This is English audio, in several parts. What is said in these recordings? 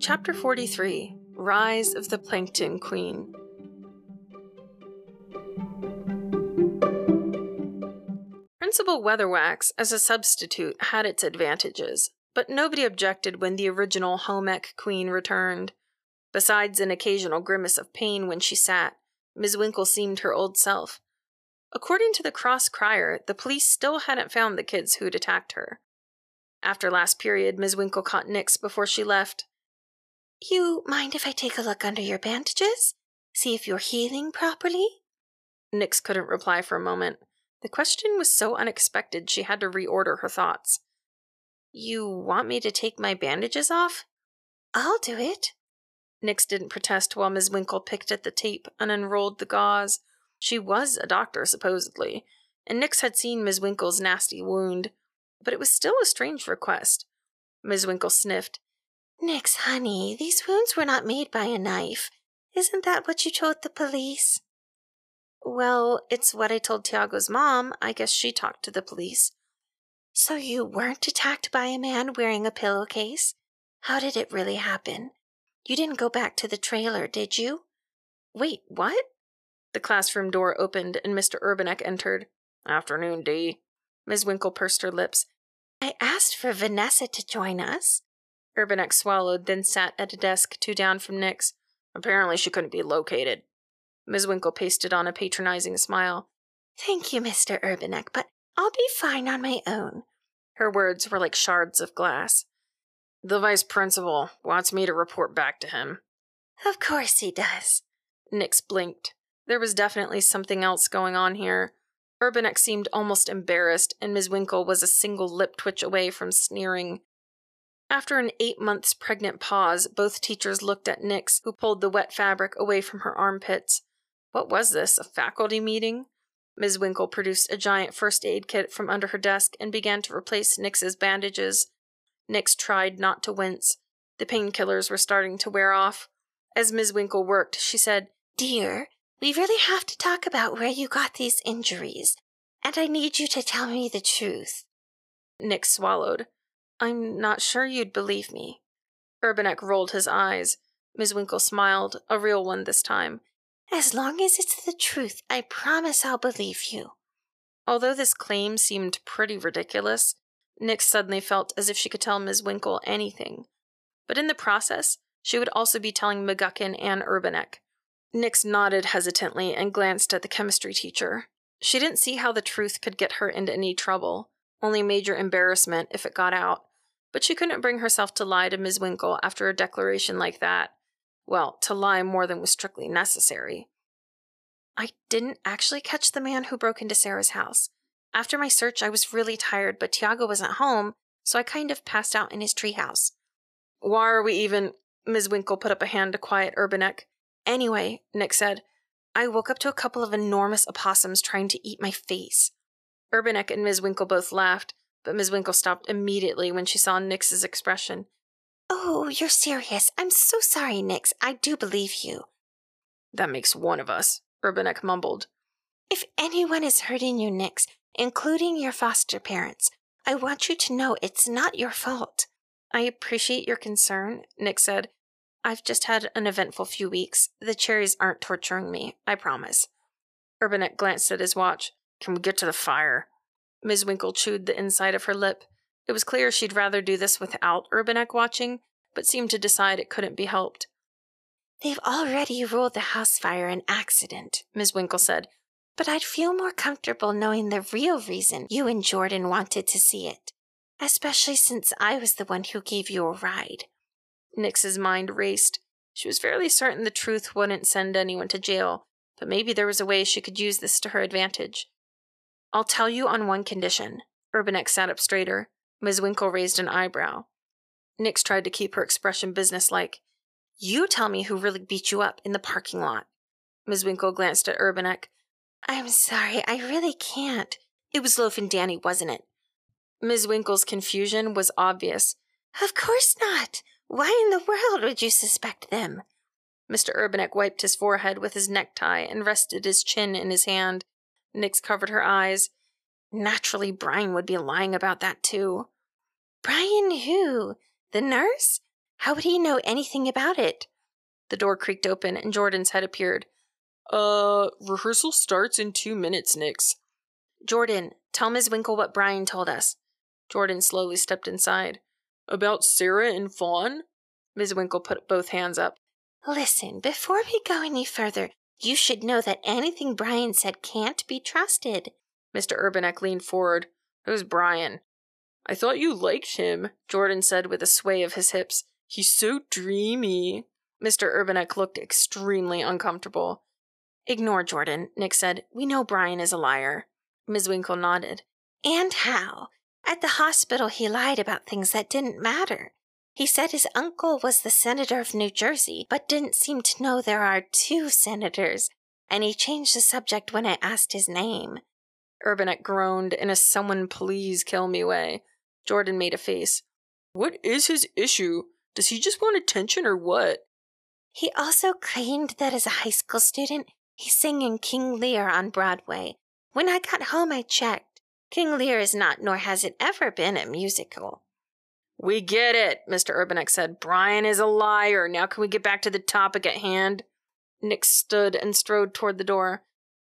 Chapter 43 Rise of the Plankton Queen. Principal Weatherwax as a substitute had its advantages, but nobody objected when the original home ec queen returned. Besides an occasional grimace of pain when she sat, Ms. Winkle seemed her old self. According to the cross crier, the police still hadn't found the kids who'd attacked her. After last period, Ms. Winkle caught Nix before she left. You mind if I take a look under your bandages? See if you're healing properly? Nix couldn't reply for a moment. The question was so unexpected she had to reorder her thoughts. You want me to take my bandages off? I'll do it. Nix didn't protest while Ms. Winkle picked at the tape and unrolled the gauze. She was a doctor, supposedly, and Nix had seen Ms. Winkle's nasty wound, but it was still a strange request. Ms. Winkle sniffed. Nix, honey, these wounds were not made by a knife. Isn't that what you told the police? Well, it's what I told Tiago's mom. I guess she talked to the police. So you weren't attacked by a man wearing a pillowcase? How did it really happen? You didn't go back to the trailer, did you? Wait, what? The classroom door opened and Mr. Urbanek entered. Afternoon, Dee. Ms. Winkle pursed her lips. I asked for Vanessa to join us. Urbanek swallowed, then sat at a desk two down from Nix. Apparently she couldn't be located. Ms. Winkle pasted on a patronizing smile. Thank you, Mr. Urbanek, but I'll be fine on my own. Her words were like shards of glass. The vice principal wants me to report back to him. Of course he does. Nix blinked. There was definitely something else going on here. Urbanek seemed almost embarrassed, and Ms. Winkle was a single lip twitch away from sneering. After an eight months pregnant pause, both teachers looked at Nix, who pulled the wet fabric away from her armpits. What was this, a faculty meeting? Ms. Winkle produced a giant first aid kit from under her desk and began to replace Nix's bandages. Nix tried not to wince. The painkillers were starting to wear off. As Ms. Winkle worked, she said, Dear, we really have to talk about where you got these injuries, and I need you to tell me the truth. Nix swallowed. I'm not sure you'd believe me. Urbanek rolled his eyes. Ms. Winkle smiled, a real one this time. As long as it's the truth, I promise I'll believe you. Although this claim seemed pretty ridiculous, Nix suddenly felt as if she could tell Ms. Winkle anything. But in the process, she would also be telling McGuckin and Urbanek. Nix nodded hesitantly and glanced at the chemistry teacher. She didn't see how the truth could get her into any trouble, only major embarrassment if it got out but she couldn't bring herself to lie to Ms. Winkle after a declaration like that. Well, to lie more than was strictly necessary. I didn't actually catch the man who broke into Sarah's house. After my search, I was really tired, but Tiago wasn't home, so I kind of passed out in his treehouse. Why are we even? Ms. Winkle put up a hand to quiet Urbanek. Anyway, Nix said, I woke up to a couple of enormous opossums trying to eat my face. Urbanek and Ms. Winkle both laughed, but Ms. Winkle stopped immediately when she saw Nix's expression. Oh, you're serious. I'm so sorry, Nix. I do believe you. That makes one of us, Urbanek mumbled. If anyone is hurting you, Nix, including your foster parents, I want you to know it's not your fault. I appreciate your concern, Nix said. I've just had an eventful few weeks. The cherries aren't torturing me, I promise. Urbanek glanced at his watch. Can we get to the fire? Ms. Winkle chewed the inside of her lip. It was clear she'd rather do this without Urbanek watching, but seemed to decide it couldn't be helped. They've already ruled the house fire an accident, Ms. Winkle said, but I'd feel more comfortable knowing the real reason you and Jordan wanted to see it, especially since I was the one who gave you a ride. Nix's mind raced. She was fairly certain the truth wouldn't send anyone to jail, but maybe there was a way she could use this to her advantage. I'll tell you on one condition. Urbanek sat up straighter. Ms. Winkle raised an eyebrow. Nix tried to keep her expression businesslike. You tell me who really beat you up in the parking lot. Ms. Winkle glanced at Urbanek. I'm sorry, I really can't. It was Loaf and Danny, wasn't it? Ms. Winkle's confusion was obvious. Of course not. Why in the world would you suspect them? Mr. Urbanek wiped his forehead with his necktie and rested his chin in his hand. Nix covered her eyes. Naturally, Brian would be lying about that too. Brian who? The nurse? How would he know anything about it? The door creaked open and Jordan's head appeared. Uh, rehearsal starts in two minutes, Nix. Jordan, tell Ms. Winkle what Brian told us. Jordan slowly stepped inside. About Sarah and Fawn? Ms. Winkle put both hands up. Listen, before we go any further, you should know that anything Brian said can't be trusted. Mr. Urbanek leaned forward. Who's Brian? I thought you liked him, Jordan said with a sway of his hips. He's so dreamy. Mr. Urbanek looked extremely uncomfortable. Ignore Jordan, Nix said. We know Brian is a liar. Ms. Winkle nodded. And how? At the hospital, he lied about things that didn't matter. He said his uncle was the senator of New Jersey, but didn't seem to know there are two senators, and he changed the subject when I asked his name. Urbanek groaned in a someone please kill me way. Jordan made a face. What is his issue? Does he just want attention or what? He also claimed that as a high school student, he sang in King Lear on Broadway. When I got home, I checked. King Lear is not, nor has it ever been, a musical. We get it, Mr. Urbanek said. Brian is a liar. Now can we get back to the topic at hand? Nix stood and strode toward the door.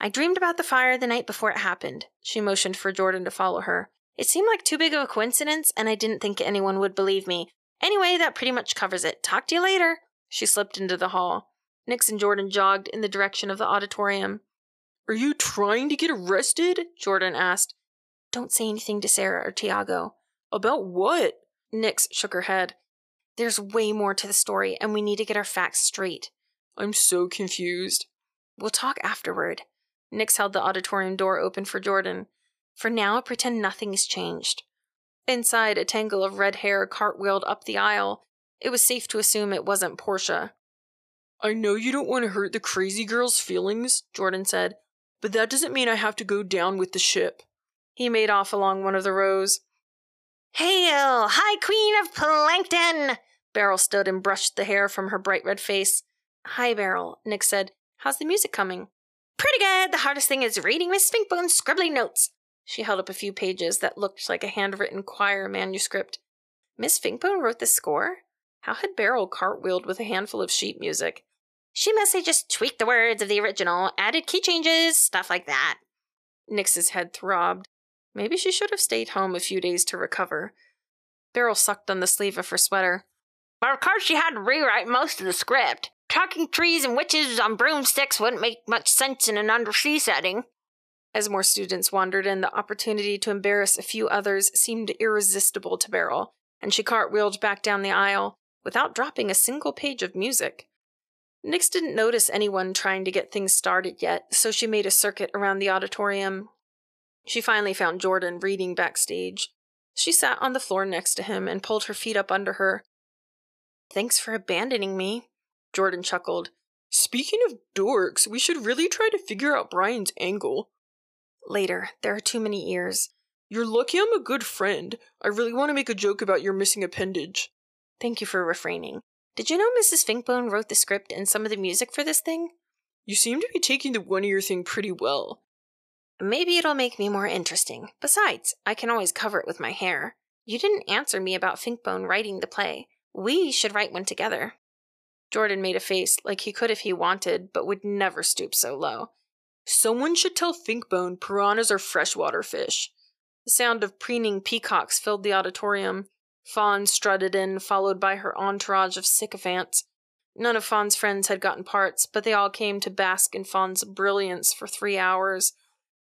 I dreamed about the fire the night before it happened. She motioned for Jordan to follow her. It seemed like too big of a coincidence, and I didn't think anyone would believe me. Anyway, that pretty much covers it. Talk to you later. She slipped into the hall. Nix and Jordan jogged in the direction of the auditorium. Are you trying to get arrested? Jordan asked. Don't say anything to Sarah or Tiago. About what? Nix shook her head. There's way more to the story, and we need to get our facts straight. I'm so confused. We'll talk afterward. Nix held the auditorium door open for Jordan. For now, pretend nothing's changed. Inside, a tangle of red hair cartwheeled up the aisle. It was safe to assume it wasn't Portia. I know you don't want to hurt the crazy girl's feelings, Jordan said, but that doesn't mean I have to go down with the ship. He made off along one of the rows. Hail, High Queen of Plankton! Beryl stood and brushed the hair from her bright red face. Hi, Beryl, Nix said. How's the music coming? Pretty good. The hardest thing is reading Miss Finkbone's scribbly notes. She held up a few pages that looked like a handwritten choir manuscript. Miss Finkbone wrote the score? How had Beryl cartwheeled with a handful of sheet music? She mostly just tweaked the words of the original, added key changes, stuff like that. Nix's head throbbed. Maybe she should have stayed home a few days to recover. Beryl sucked on the sleeve of her sweater. But of course, she had to rewrite most of the script. Talking trees and witches on broomsticks wouldn't make much sense in an undersea setting. As more students wandered in, the opportunity to embarrass a few others seemed irresistible to Beryl, and she cartwheeled back down the aisle without dropping a single page of music. Nix didn't notice anyone trying to get things started yet, so she made a circuit around the auditorium, she finally found Jordan reading backstage. She sat on the floor next to him and pulled her feet up under her. Thanks for abandoning me, Jordan chuckled. Speaking of dorks, we should really try to figure out Brian's angle. Later, there are too many ears. You're lucky I'm a good friend. I really want to make a joke about your missing appendage. Thank you for refraining. Did you know Mrs. Finkbone wrote the script and some of the music for this thing? You seem to be taking the one ear thing pretty well. Maybe it'll make me more interesting. Besides, I can always cover it with my hair. You didn't answer me about Finkbone writing the play. We should write one together. Jordan made a face like he could if he wanted, but would never stoop so low. Someone should tell Finkbone piranhas are freshwater fish. The sound of preening peacocks filled the auditorium. Fawn strutted in, followed by her entourage of sycophants. None of Fawn's friends had gotten parts, but they all came to bask in Fawn's brilliance for three hours.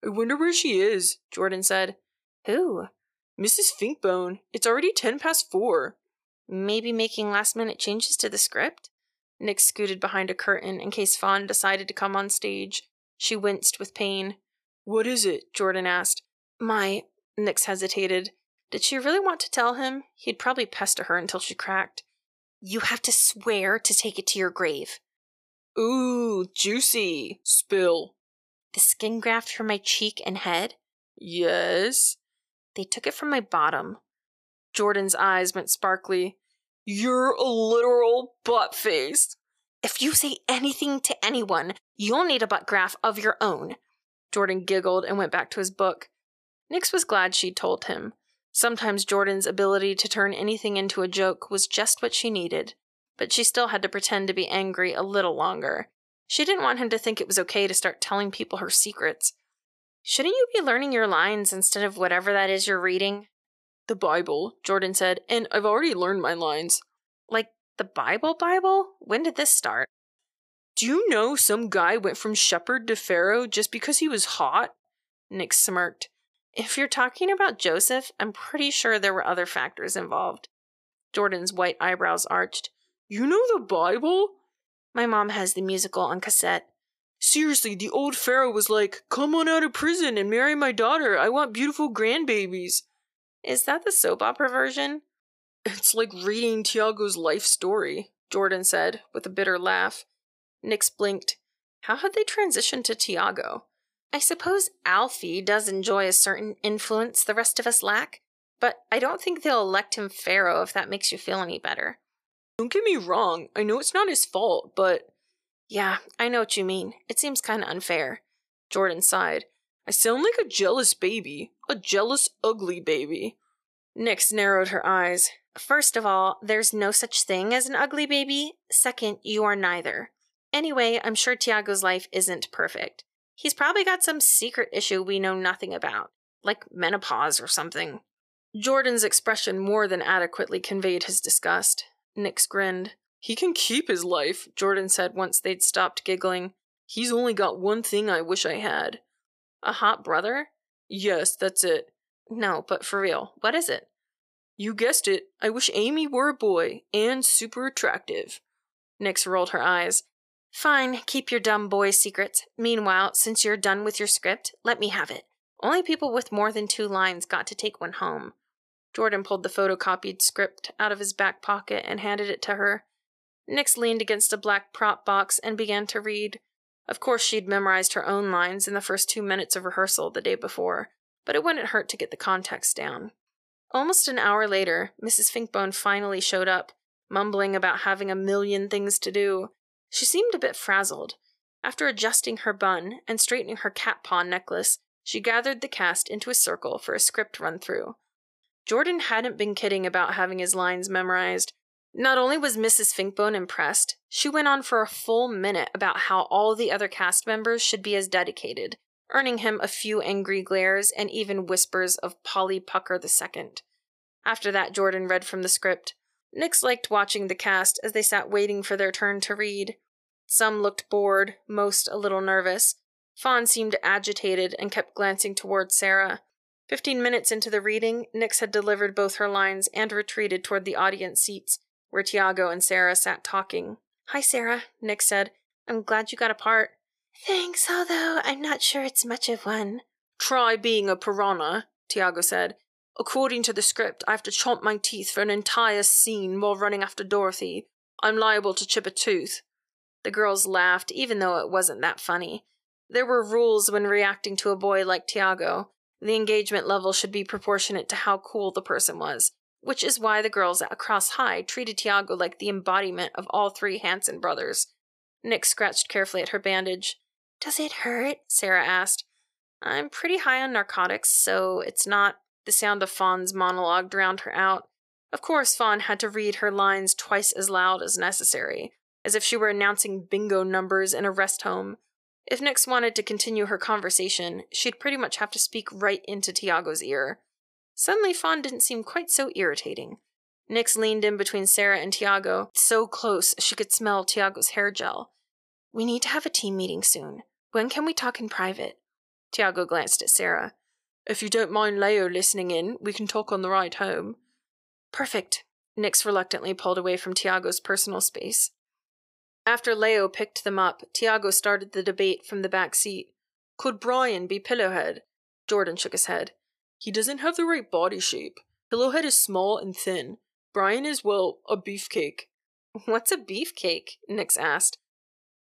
I wonder where she is, Jordan said. Who? Mrs. Finkbone. It's already ten past four. Maybe making last minute changes to the script? Nix scooted behind a curtain in case Fawn decided to come on stage. She winced with pain. What is it? Jordan asked. My. Nix hesitated. Did she really want to tell him? He'd probably pester her until she cracked. You have to swear to take it to your grave. Ooh, juicy. Spill. The skin graft from my cheek and head? Yes. They took it from my bottom. Jordan's eyes went sparkly. You're a literal butt face. If you say anything to anyone, you'll need a butt graft of your own. Jordan giggled and went back to his book. Nix was glad she'd told him. Sometimes Jordan's ability to turn anything into a joke was just what she needed, but she still had to pretend to be angry a little longer. She didn't want him to think it was okay to start telling people her secrets. Shouldn't you be learning your lines instead of whatever that is you're reading? The Bible, Jordan said, and I've already learned my lines. Like the Bible Bible? When did this start? Do you know some guy went from shepherd to Pharaoh just because he was hot? Nix smirked. If you're talking about Joseph, I'm pretty sure there were other factors involved. Jordan's white eyebrows arched. You know the Bible? My mom has the musical on cassette. Seriously, the old Pharaoh was like, Come on out of prison and marry my daughter. I want beautiful grandbabies. Is that the soap opera version? It's like reading Tiago's life story, Jordan said, with a bitter laugh. Nix blinked. How had they transitioned to Tiago? I suppose Alfie does enjoy a certain influence the rest of us lack, but I don't think they'll elect him Pharaoh if that makes you feel any better. Don't get me wrong, I know it's not his fault, but. Yeah, I know what you mean. It seems kind of unfair. Jordan sighed. I sound like a jealous baby. A jealous, ugly baby. Nix narrowed her eyes. First of all, there's no such thing as an ugly baby. Second, you are neither. Anyway, I'm sure Tiago's life isn't perfect. He's probably got some secret issue we know nothing about, like menopause or something. Jordan's expression more than adequately conveyed his disgust. Nix grinned. He can keep his life, Jordan said once they'd stopped giggling. He's only got one thing I wish I had. A hot brother? Yes, that's it. No, but for real, what is it? You guessed it. I wish Amy were a boy and super attractive. Nix rolled her eyes. Fine, keep your dumb boy secrets. Meanwhile, since you're done with your script, let me have it. Only people with more than two lines got to take one home. Jordan pulled the photocopied script out of his back pocket and handed it to her. Nix leaned against a black prop box and began to read. Of course, she'd memorized her own lines in the first two minutes of rehearsal the day before, but it wouldn't hurt to get the context down. Almost an hour later, Mrs. Finkbone finally showed up, mumbling about having a million things to do. She seemed a bit frazzled. After adjusting her bun and straightening her cat paw necklace, she gathered the cast into a circle for a script run through. Jordan hadn't been kidding about having his lines memorized. Not only was Mrs. Finkbone impressed, she went on for a full minute about how all the other cast members should be as dedicated, earning him a few angry glares and even whispers of Polly Pucker II. After that, Jordan read from the script. Nix liked watching the cast as they sat waiting for their turn to read. Some looked bored, most a little nervous. Fawn seemed agitated and kept glancing toward Sarah. Fifteen minutes into the reading, Nix had delivered both her lines and retreated toward the audience seats, where Tiago and Sarah sat talking. Hi, Sarah, Nix said. I'm glad you got a part. Thanks, although I'm not sure it's much of one. Try being a piranha, Tiago said. According to the script, I have to chomp my teeth for an entire scene while running after Dorothy. I'm liable to chip a tooth. The girls laughed, even though it wasn't that funny. There were rules when reacting to a boy like Tiago. The engagement level should be proportionate to how cool the person was, which is why the girls at Cross High treated Tiago like the embodiment of all three Hanson brothers. Nix scratched carefully at her bandage. Does it hurt? Sarah asked. I'm pretty high on narcotics, so it's not. The sound of Fawn's monologue drowned her out. Of course, Fawn had to read her lines twice as loud as necessary, as if she were announcing bingo numbers in a rest home. If Nix wanted to continue her conversation, she'd pretty much have to speak right into Tiago's ear. Suddenly, Fawn didn't seem quite so irritating. Nix leaned in between Sarah and Tiago, so close she could smell Tiago's hair gel. We need to have a team meeting soon. When can we talk in private? Tiago glanced at Sarah. If you don't mind Leo listening in, we can talk on the ride home. Perfect. Nix reluctantly pulled away from Tiago's personal space. After Leo picked them up, Tiago started the debate from the back seat. Could Brian be Pillowhead? Jordan shook his head. He doesn't have the right body shape. Pillowhead is small and thin. Brian is, well, a beefcake. What's a beefcake? Nix asked.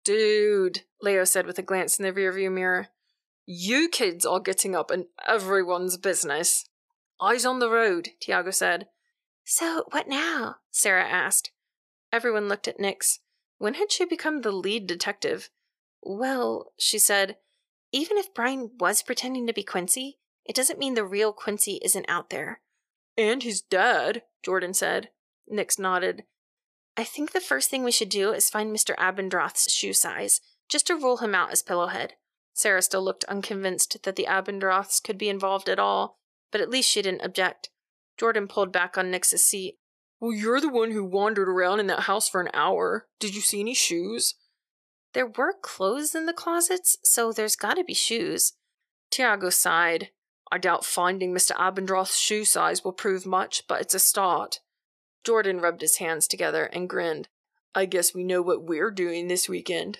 Dude, Leo said with a glance in the rearview mirror. You kids are getting up in everyone's business. Eyes on the road, Tiago said. So, what now? Sarah asked. Everyone looked at Nix. When had she become the lead detective? Well, she said, even if Brian was pretending to be Quincy, it doesn't mean the real Quincy isn't out there. And his dad, Jordan said. Nix nodded. I think the first thing we should do is find Mr. Abendroth's shoe size, just to rule him out as Pillowhead. Sarah still looked unconvinced that the Abendroths could be involved at all, but at least she didn't object. Jordan pulled back on Nix's seat. Well, you're the one who wandered around in that house for an hour. Did you see any shoes? There were clothes in the closets, so there's gotta be shoes. Tiago sighed. I doubt finding Mr. Abendroth's shoe size will prove much, but it's a start. Jordan rubbed his hands together and grinned. I guess we know what we're doing this weekend.